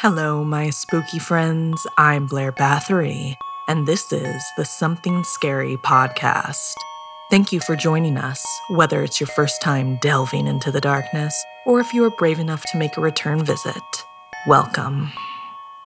Hello, my spooky friends. I'm Blair Bathory, and this is the Something Scary podcast. Thank you for joining us, whether it's your first time delving into the darkness or if you are brave enough to make a return visit. Welcome.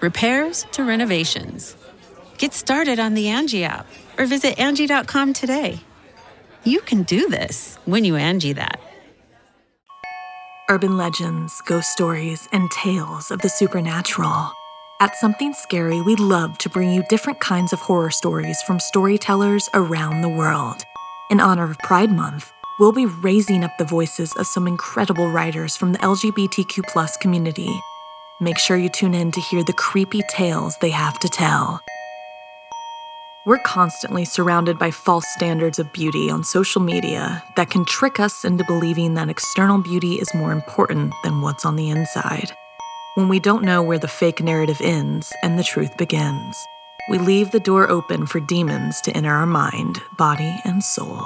repairs to renovations. Get started on the Angi app or visit Angi.com today. You can do this when you Angi that. Urban legends, ghost stories, and tales of the supernatural. At Something Scary, we love to bring you different kinds of horror stories from storytellers around the world. In honor of Pride Month, we'll be raising up the voices of some incredible writers from the LGBTQ community. Make sure you tune in to hear the creepy tales they have to tell. We're constantly surrounded by false standards of beauty on social media that can trick us into believing that external beauty is more important than what's on the inside. When we don't know where the fake narrative ends and the truth begins, we leave the door open for demons to enter our mind, body, and soul.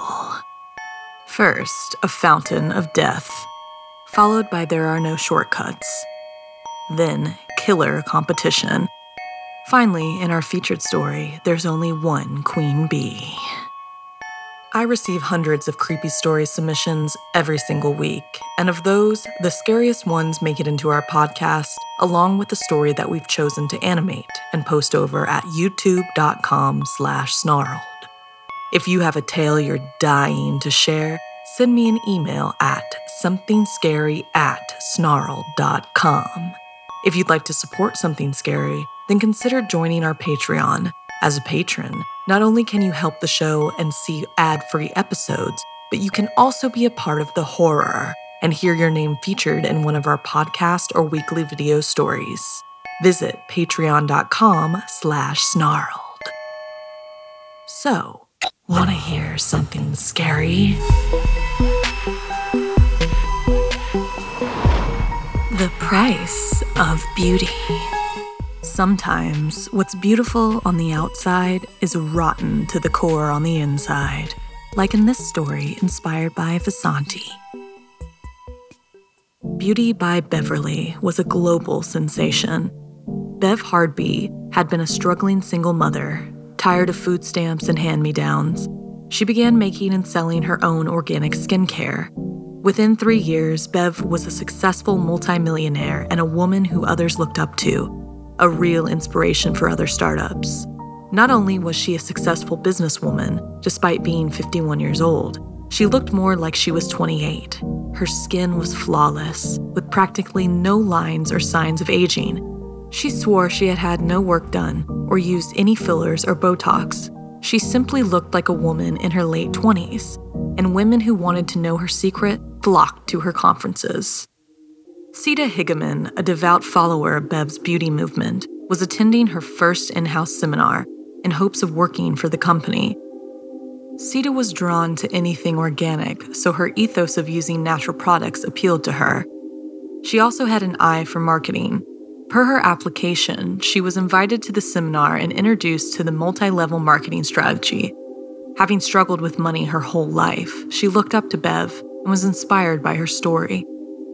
First, a fountain of death, followed by There Are No Shortcuts. Then, killer competition Finally, in our featured story, there's only one Queen Bee. I receive hundreds of creepy story submissions every single week, and of those, the scariest ones make it into our podcast, along with the story that we've chosen to animate and post over at youtube.com slash snarled. If you have a tale you're dying to share, send me an email at somethingscary at. If you'd like to support Something Scary, then consider joining our Patreon. As a patron, not only can you help the show and see ad free episodes, but you can also be a part of the horror and hear your name featured in one of our podcast or weekly video stories. Visit patreon.com slash snarled. So, want to hear something scary? Price of beauty. Sometimes what's beautiful on the outside is rotten to the core on the inside, like in this story inspired by Vasanti. Beauty by Beverly was a global sensation. Bev Hardby had been a struggling single mother, tired of food stamps and hand me downs. She began making and selling her own organic skincare. Within three years, Bev was a successful multimillionaire and a woman who others looked up to a real inspiration for other startups. Not only was she a successful businesswoman, despite being 51 years old, she looked more like she was 28. Her skin was flawless, with practically no lines or signs of aging. She swore she had had no work done or used any fillers or Botox. She simply looked like a woman in her late 20s. and women who wanted to know her secret flocked to her conferences. Sita Higaman, a devout follower of Bev's beauty movement, was attending her first in house seminar in hopes of working for the company. Sita was drawn to anything organic, so her ethos of using natural products appealed to her. She also had an eye for marketing. Per her application, she was invited to the seminar and introduced to the multi level marketing strategy. Having struggled with money her whole life, she looked up to Bev and was inspired by her story.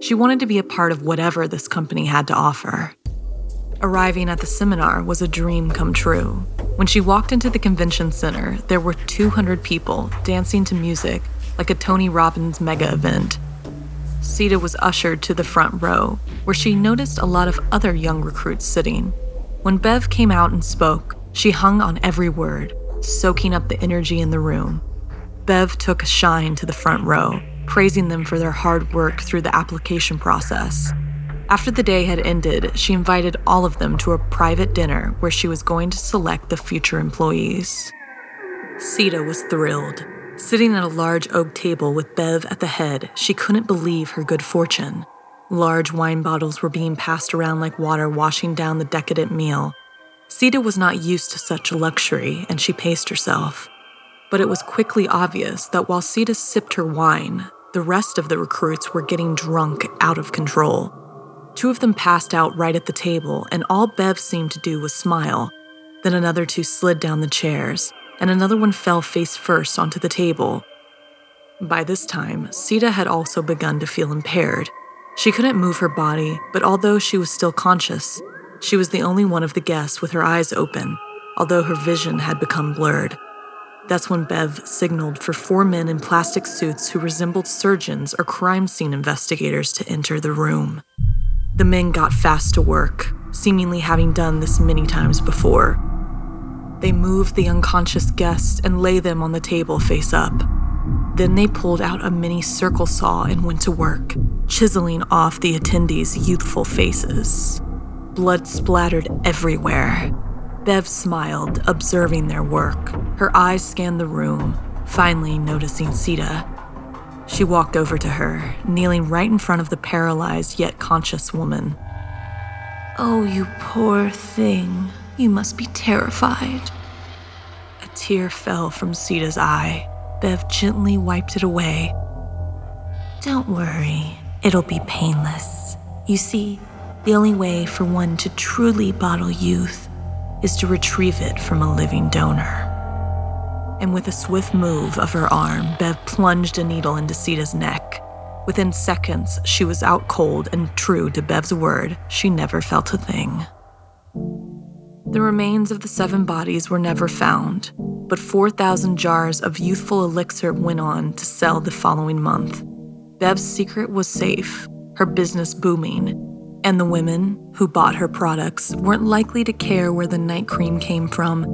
She wanted to be a part of whatever this company had to offer. Arriving at the seminar was a dream come true. When she walked into the convention center, there were 200 people dancing to music like a Tony Robbins mega event. Sita was ushered to the front row, where she noticed a lot of other young recruits sitting. When Bev came out and spoke, she hung on every word, soaking up the energy in the room. Bev took a shine to the front row praising them for their hard work through the application process. After the day had ended, she invited all of them to a private dinner where she was going to select the future employees. Sita was thrilled. Sitting at a large oak table with Bev at the head, she couldn't believe her good fortune. Large wine bottles were being passed around like water washing down the decadent meal. Sita was not used to such luxury, and she paced herself. But it was quickly obvious that while Sita sipped her wine, the rest of the recruits were getting drunk out of control. Two of them passed out right at the table, and all Bev seemed to do was smile. Then another two slid down the chairs, and another one fell face first onto the table. By this time, Sita had also begun to feel impaired. She couldn't move her body, but although she was still conscious, she was the only one of the guests with her eyes open, although her vision had become blurred. That's when Bev signaled for four men in plastic suits who resembled surgeons or crime scene investigators to enter the room. The men got fast to work, seemingly having done this many times before. They moved the unconscious guests and lay them on the table face up. Then they pulled out a mini circle saw and went to work, chiseling off the attendees' youthful faces. Blood splattered everywhere, Bev smiled, observing their work. Her eyes scanned the room, finally noticing Sita. She walked over to her, kneeling right in front of the paralyzed yet conscious woman. Oh, you poor thing. You must be terrified. A tear fell from Sita's eye. Bev gently wiped it away. Don't worry, it'll be painless. You see, the only way for one to truly bottle youth is to retrieve it from a living donor. And with a swift move of her arm, Bev plunged a needle into Sita's neck. Within seconds, she was out cold, and true to Bev's word, she never felt a thing. The remains of the seven bodies were never found, but 4,000 jars of youthful elixir went on to sell the following month. Bev's secret was safe, her business booming, and the women who bought her products weren't likely to care where the night cream came from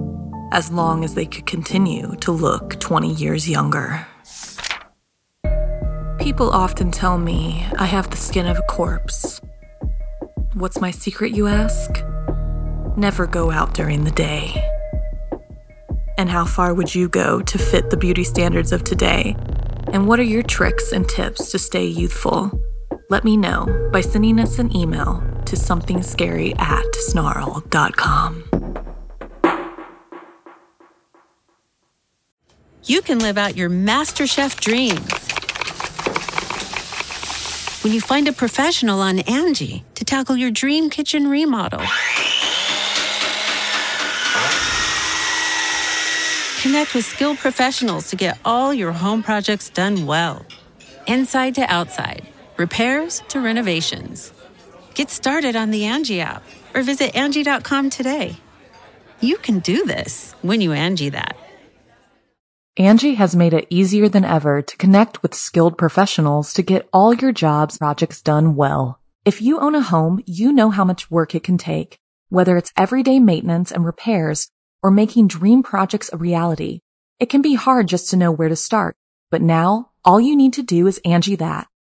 as long as they could continue to look 20 years younger. People often tell me I have the skin of a corpse. What's my secret, you ask? Never go out during the day. And how far would you go to fit the beauty standards of today? And what are your tricks and tips to stay youthful? Let me know by sending us an email to somethingscary at snarl.com. You can live out your MasterChef dreams when you find a professional on Angi to tackle your dream kitchen remodel. Connect with skilled professionals to get all your home projects done well, inside to outside repairs to renovations. Get started on the Angi app or visit Angi.com today. You can do this when you Angi that. Angi has made it easier than ever to connect with skilled professionals to get all your jobs projects done well. If you own a home, you know how much work it can take, whether it's everyday maintenance and repairs or making dream projects a reality. It can be hard just to know where to start, but now all you need to do is Angi that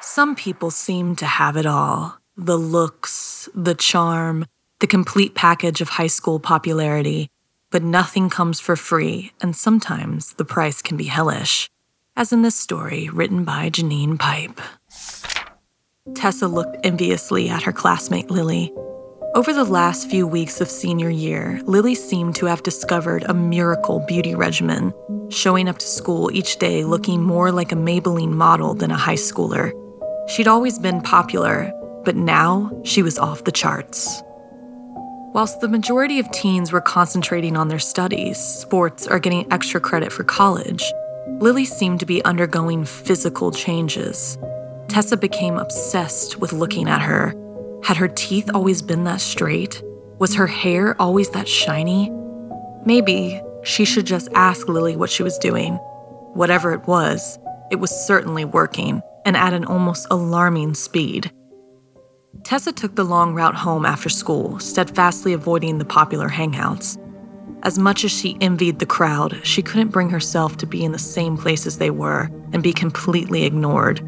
Some people seem to have it all the looks, the charm, the complete package of high school popularity, but nothing comes for free, and sometimes the price can be hellish, as in this story written by Janine Pipe. Tessa looked enviously at her classmate Lily. Over the last few weeks of senior year, Lily seemed to have discovered a miracle beauty regimen, showing up to school each day looking more like a Maybelline model than a high schooler. She'd always been popular, but now she was off the charts. Whilst the majority of teens were concentrating on their studies, sports, or getting extra credit for college, Lily seemed to be undergoing physical changes. Tessa became obsessed with looking at her. Had her teeth always been that straight? Was her hair always that shiny? Maybe she should just ask Lily what she was doing. Whatever it was, it was certainly working and at an almost alarming speed. Tessa took the long route home after school, steadfastly avoiding the popular hangouts. As much as she envied the crowd, she couldn't bring herself to be in the same place as they were and be completely ignored.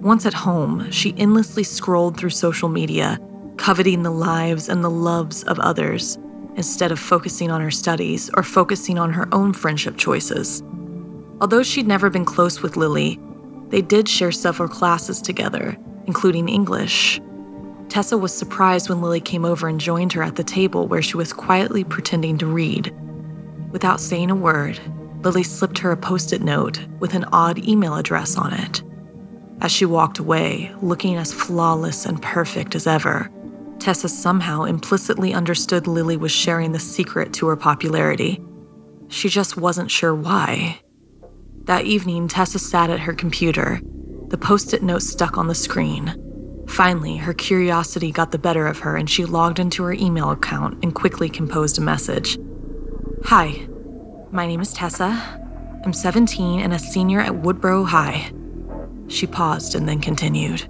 Once at home, she endlessly scrolled through social media, coveting the lives and the loves of others, instead of focusing on her studies or focusing on her own friendship choices. Although she'd never been close with Lily, they did share several classes together, including English. Tessa was surprised when Lily came over and joined her at the table where she was quietly pretending to read. Without saying a word, Lily slipped her a post it note with an odd email address on it. As she walked away, looking as flawless and perfect as ever, Tessa somehow implicitly understood Lily was sharing the secret to her popularity. She just wasn't sure why. That evening, Tessa sat at her computer, the post it note stuck on the screen. Finally, her curiosity got the better of her and she logged into her email account and quickly composed a message. Hi, my name is Tessa. I'm 17 and a senior at Woodborough High. She paused and then continued.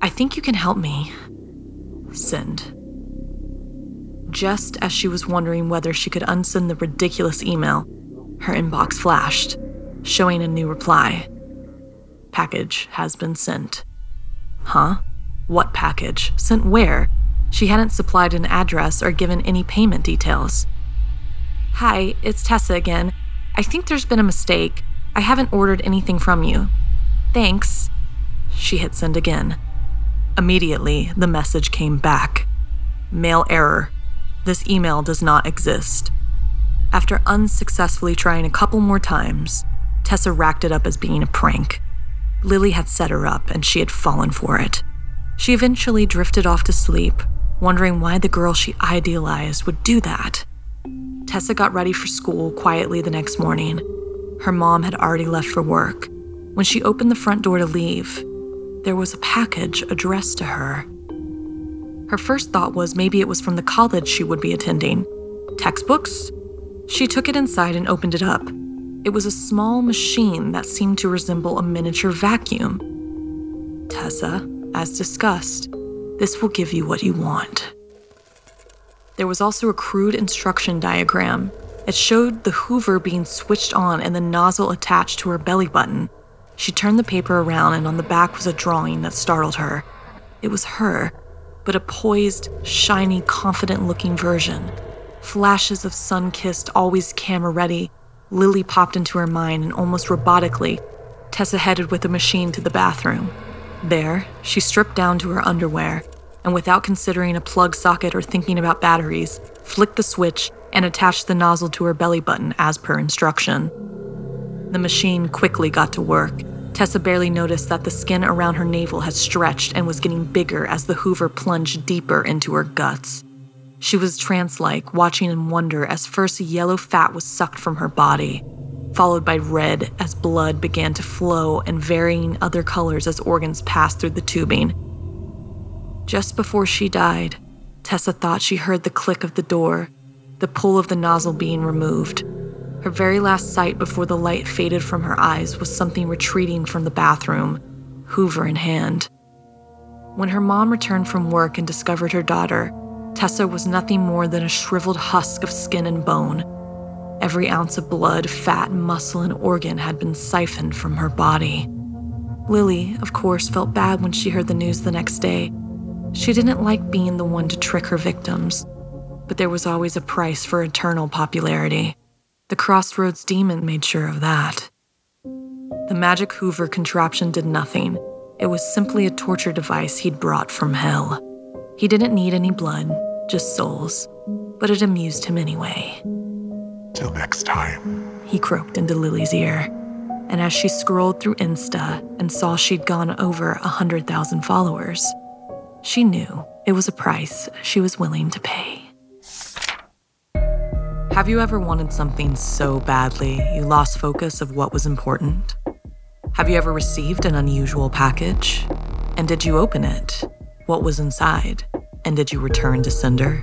I think you can help me. Send. Just as she was wondering whether she could unsend the ridiculous email, her inbox flashed showing a new reply. Package has been sent. Huh? What package? Sent where? She hadn't supplied an address or given any payment details. Hi, it's Tessa again. I think there's been a mistake. I haven't ordered anything from you. Thanks. She hit send again. Immediately, the message came back Mail error. This email does not exist. After unsuccessfully trying a couple more times, Tessa racked it up as being a prank. Lily had set her up, and she had fallen for it. She eventually drifted off to sleep, wondering why the girl she idealized would do that. Tessa got ready for school quietly the next morning. Her mom had already left for work. When she opened the front door to leave, there was a package addressed to her. Her first thought was maybe it was from the college she would be attending. Textbooks? She took it inside and opened it up. It was a small machine that seemed to resemble a miniature vacuum. Tessa, as discussed, this will give you what you want. There was also a crude instruction diagram. It showed the hoover being switched on and the nozzle attached to her belly button. She turned the paper around, and on the back was a drawing that startled her. It was her, but a poised, shiny, confident looking version. Flashes of sun kissed, always camera ready, Lily popped into her mind, and almost robotically, Tessa headed with the machine to the bathroom. There, she stripped down to her underwear and, without considering a plug socket or thinking about batteries, flicked the switch and attached the nozzle to her belly button as per instruction. The machine quickly got to work. Tessa barely noticed that the skin around her navel had stretched and was getting bigger as the Hoover plunged deeper into her guts. She was trance like, watching in wonder as first yellow fat was sucked from her body, followed by red as blood began to flow and varying other colors as organs passed through the tubing. Just before she died, Tessa thought she heard the click of the door, the pull of the nozzle being removed. Her very last sight before the light faded from her eyes was something retreating from the bathroom, Hoover in hand. When her mom returned from work and discovered her daughter, Tessa was nothing more than a shriveled husk of skin and bone. Every ounce of blood, fat, muscle, and organ had been siphoned from her body. Lily, of course, felt bad when she heard the news the next day. She didn't like being the one to trick her victims, but there was always a price for eternal popularity. The Crossroads demon made sure of that. The magic Hoover contraption did nothing. It was simply a torture device he'd brought from hell. He didn't need any blood, just souls, but it amused him anyway. Till next time, he croaked into Lily's ear. And as she scrolled through Insta and saw she'd gone over a 100,000 followers, she knew it was a price she was willing to pay. Have you ever wanted something so badly you lost focus of what was important? Have you ever received an unusual package? And did you open it? What was inside? And did you return to sender?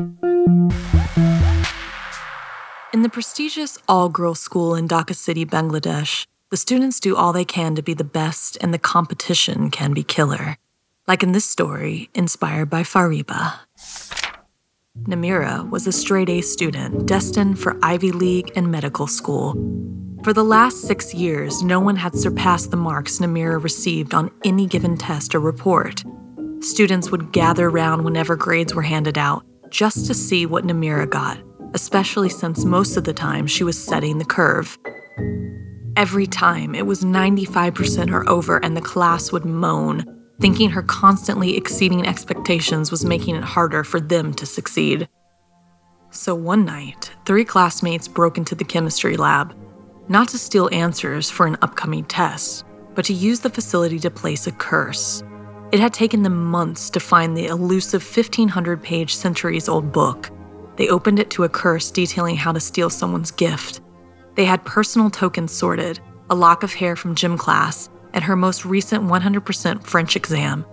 In the prestigious all girls school in Dhaka City, Bangladesh, the students do all they can to be the best, and the competition can be killer. Like in this story, inspired by Fariba. Namira was a straight A student destined for Ivy League and medical school. For the last six years, no one had surpassed the marks Namira received on any given test or report. Students would gather around whenever grades were handed out just to see what Namira got, especially since most of the time she was setting the curve. Every time it was 95% or over, and the class would moan, thinking her constantly exceeding expectations was making it harder for them to succeed. So one night, three classmates broke into the chemistry lab, not to steal answers for an upcoming test, but to use the facility to place a curse. It had taken them months to find the elusive 1500 page centuries old book. They opened it to a curse detailing how to steal someone's gift. They had personal tokens sorted, a lock of hair from gym class, and her most recent 100% French exam.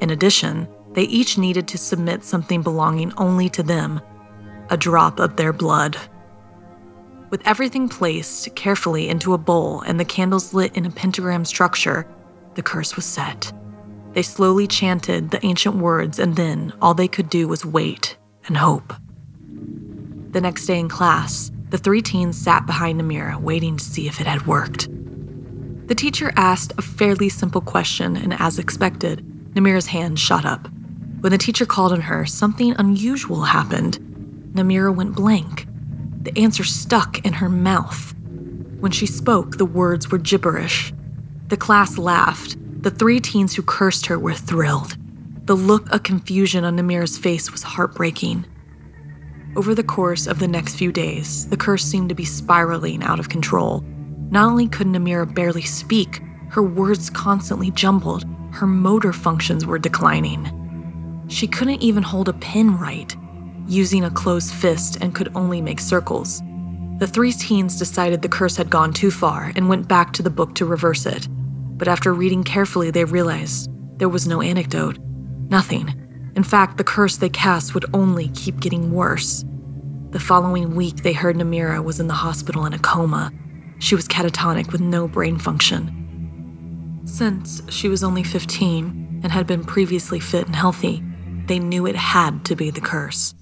In addition, they each needed to submit something belonging only to them a drop of their blood. With everything placed carefully into a bowl and the candles lit in a pentagram structure, the curse was set. They slowly chanted the ancient words, and then all they could do was wait and hope. The next day in class, the three teens sat behind Namira, waiting to see if it had worked. The teacher asked a fairly simple question, and as expected, Namira's hand shot up. When the teacher called on her, something unusual happened. Namira went blank. The answer stuck in her mouth. When she spoke, the words were gibberish. The class laughed, the three teens who cursed her were thrilled. The look of confusion on Namira's face was heartbreaking. Over the course of the next few days, the curse seemed to be spiraling out of control. Not only could Namira barely speak, her words constantly jumbled, her motor functions were declining. She couldn't even hold a pen right, using a closed fist and could only make circles. The three teens decided the curse had gone too far and went back to the book to reverse it but after reading carefully, they realized there was no antidote. Nothing. In fact, the curse they cast would only keep getting worse. The following week, they heard Namira was in the hospital in a coma. She was catatonic with no brain function. Since she was only 15 and had been previously fit and healthy, they knew it had to be the curse.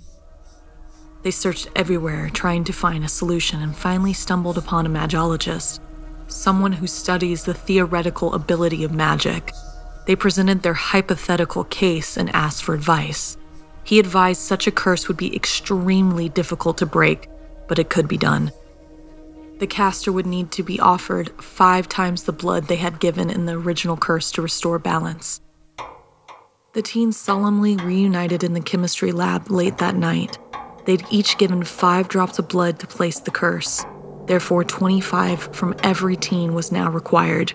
They searched everywhere trying to find a solution and finally stumbled upon a magologist, someone who studies the theoretical ability of magic. They presented their hypothetical case and asked for advice. He advised such a curse would be extremely difficult to break, but it could be done. The caster would need to be offered five times the blood they had given in the original curse to restore balance. The teens solemnly reunited in the chemistry lab late that night. They'd each given five drops of blood to place the curse. Therefore, 25 from every teen was now required.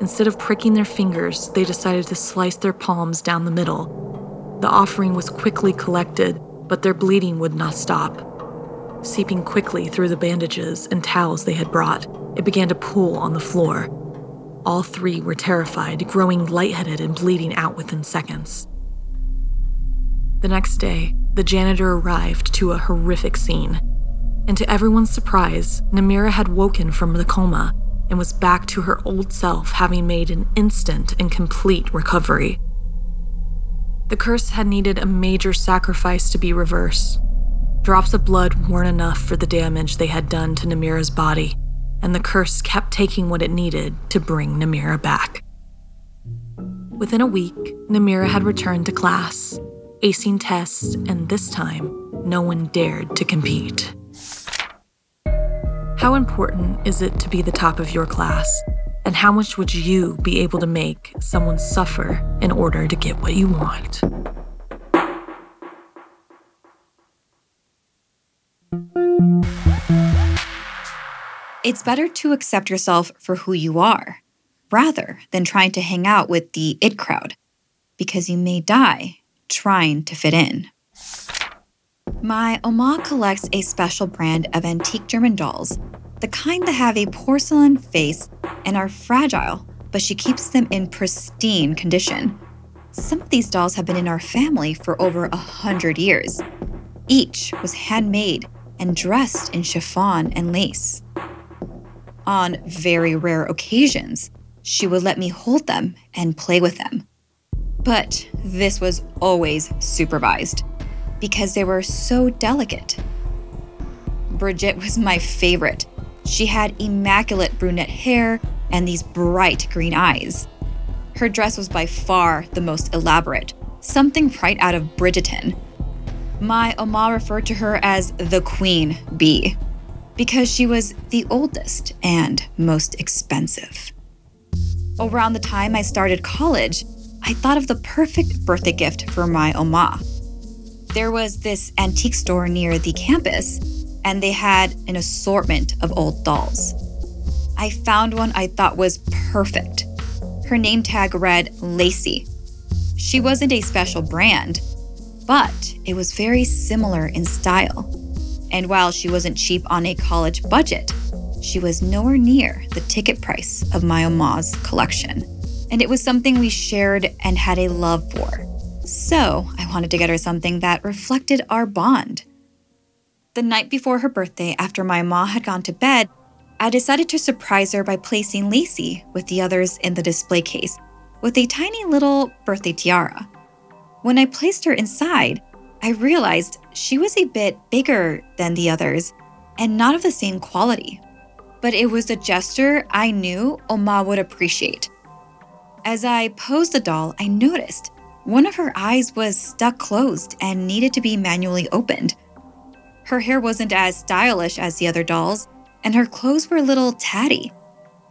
Instead of pricking their fingers, they decided to slice their palms down the middle. The offering was quickly collected, but their bleeding would not stop. Seeping quickly through the bandages and towels they had brought, it began to pool on the floor. All three were terrified, growing lightheaded and bleeding out within seconds. The next day, the janitor arrived to a horrific scene. And to everyone's surprise, Namira had woken from the coma and was back to her old self, having made an instant and complete recovery. The curse had needed a major sacrifice to be reversed. Drops of blood weren't enough for the damage they had done to Namira's body, and the curse kept taking what it needed to bring Namira back. Within a week, Namira had returned to class, acing tests, and this time, no one dared to compete. How important is it to be the top of your class? And how much would you be able to make someone suffer in order to get what you want? It's better to accept yourself for who you are, rather than trying to hang out with the it crowd, because you may die trying to fit in. My Oma collects a special brand of antique German dolls, the kind that have a porcelain face and are fragile, but she keeps them in pristine condition. Some of these dolls have been in our family for over a hundred years. Each was handmade and dressed in chiffon and lace. On very rare occasions, she would let me hold them and play with them. But this was always supervised because they were so delicate. Bridget was my favorite. She had immaculate brunette hair and these bright green eyes. Her dress was by far the most elaborate, something right out of Bridgerton. My Oma referred to her as the Queen Bee because she was the oldest and most expensive. Around the time I started college, I thought of the perfect birthday gift for my Oma. There was this antique store near the campus, and they had an assortment of old dolls. I found one I thought was perfect. Her name tag read Lacey. She wasn't a special brand, but it was very similar in style. And while she wasn't cheap on a college budget, she was nowhere near the ticket price of my Oma's collection. And it was something we shared and had a love for. So I wanted to get her something that reflected our bond. The night before her birthday, after my ma had gone to bed, I decided to surprise her by placing Lacey with the others in the display case with a tiny little birthday tiara. When I placed her inside, I realized she was a bit bigger than the others and not of the same quality. But it was a gesture I knew Oma would appreciate. As I posed the doll, I noticed one of her eyes was stuck closed and needed to be manually opened. Her hair wasn't as stylish as the other dolls, and her clothes were a little tatty.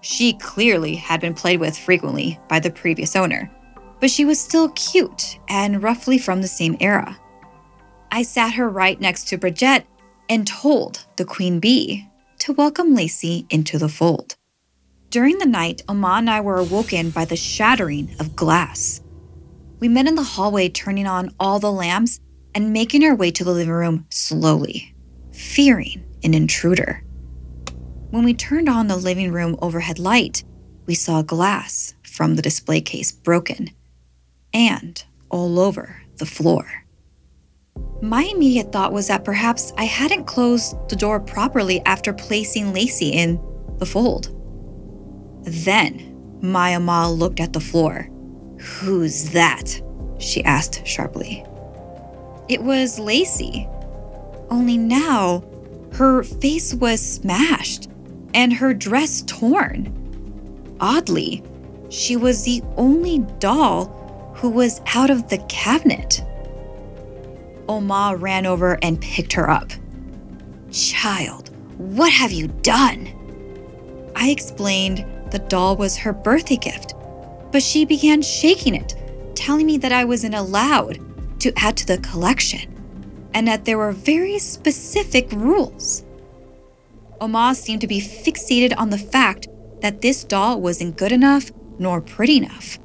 She clearly had been played with frequently by the previous owner, but she was still cute and roughly from the same era. I sat her right next to Bridget and told the queen bee to welcome Lacey into the fold. During the night, Oma and I were awoken by the shattering of glass. We met in the hallway, turning on all the lamps and making our way to the living room slowly, fearing an intruder. When we turned on the living room overhead light, we saw glass from the display case broken and all over the floor. My immediate thought was that perhaps I hadn't closed the door properly after placing Lacey in the fold. Then my Ma looked at the floor. Who's that? she asked sharply. It was Lacey. Only now, her face was smashed and her dress torn. Oddly, she was the only doll who was out of the cabinet. Oma ran over and picked her up. Child, what have you done? I explained the doll was her birthday gift, but she began shaking it, telling me that I wasn't allowed to add to the collection and that there were very specific rules. Oma seemed to be fixated on the fact that this doll wasn't good enough nor pretty enough.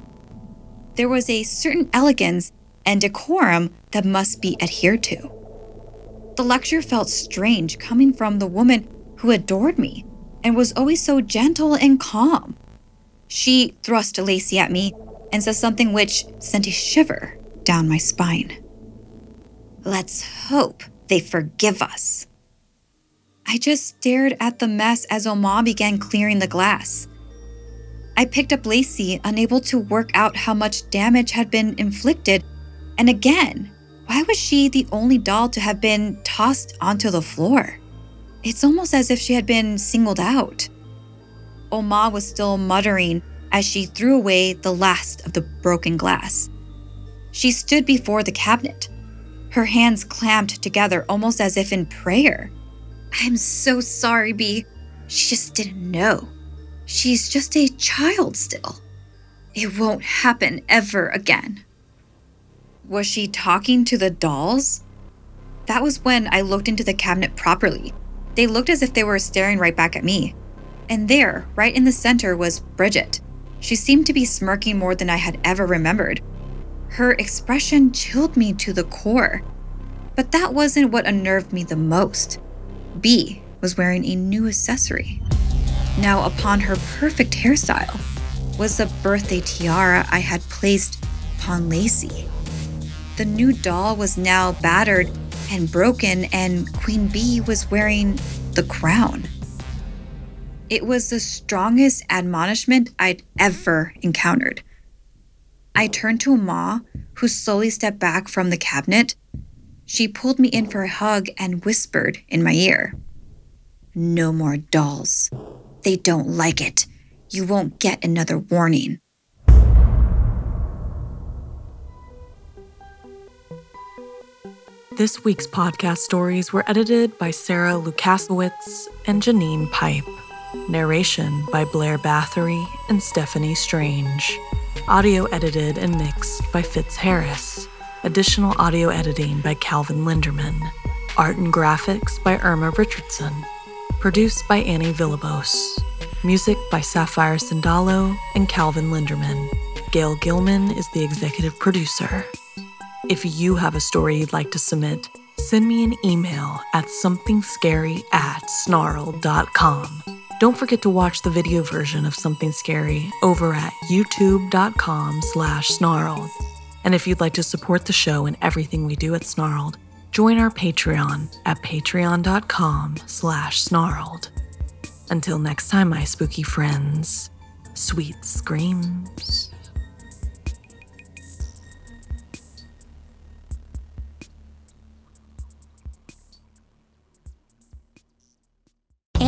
There was a certain elegance and decorum that must be adhered to. The lecture felt strange coming from the woman who adored me and was always so gentle and calm. She thrust Lacey at me and says something which sent a shiver down my spine. Let's hope they forgive us. I just stared at the mess as Oma began clearing the glass. I picked up Lacey, unable to work out how much damage had been inflicted. And again, why was she the only doll to have been tossed onto the floor? It's almost as if she had been singled out. Oma was still muttering as she threw away the last of the broken glass. She stood before the cabinet, her hands clamped together almost as if in prayer. I'm so sorry, Bee. She just didn't know. She's just a child still. It won't happen ever again. Was she talking to the dolls? That was when I looked into the cabinet properly. They looked as if they were staring right back at me. And there, right in the center, was Bridget. She seemed to be smirking more than I had ever remembered. Her expression chilled me to the core. But that wasn't what unnerved me the most. Bee was wearing a new accessory. Now, upon her perfect hairstyle was the birthday tiara I had placed upon Lacey. The new doll was now battered and broken, and Queen Bee was wearing the crown. It was the strongest admonishment I'd ever encountered. I turned to Ma, who slowly stepped back from the cabinet. She pulled me in for a hug and whispered in my ear No more dolls. They don't like it. You won't get another warning. This week's podcast stories were edited by Sarah Lukasiewicz and Janine Pipe. Narration by Blair Bathory and Stephanie Strange. Audio edited and mixed by Fitz Harris. Additional audio editing by Calvin Linderman. Art and graphics by Irma Richardson. Produced by Annie Villabos. Music by Sapphire Sandalo and Calvin Linderman. Gail Gilman is the executive producer. If you have a story you'd like to submit, send me an email at somethingscary at snarl.com. Don't forget to watch the video version of Something Scary over at youtube.com slash snarled. And if you'd like to support the show and everything we do at Snarled, join our Patreon at patreon.com slash snarled. Until next time, my spooky friends, sweet screams.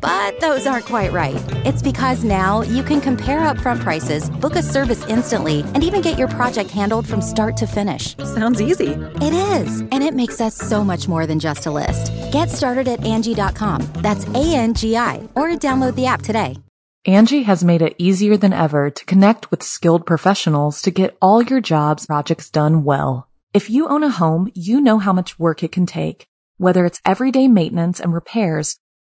But those aren't quite right. It's because now you can compare upfront prices, book a service instantly, and even get your project handled from start to finish. Sounds easy. It is, and it makes us so much more than just a list. Get started at Angi.com. That's A N G I, or download the app today. Angi has made it easier than ever to connect with skilled professionals to get all your jobs projects done well. If you own a home, you know how much work it can take, whether it's everyday maintenance and repairs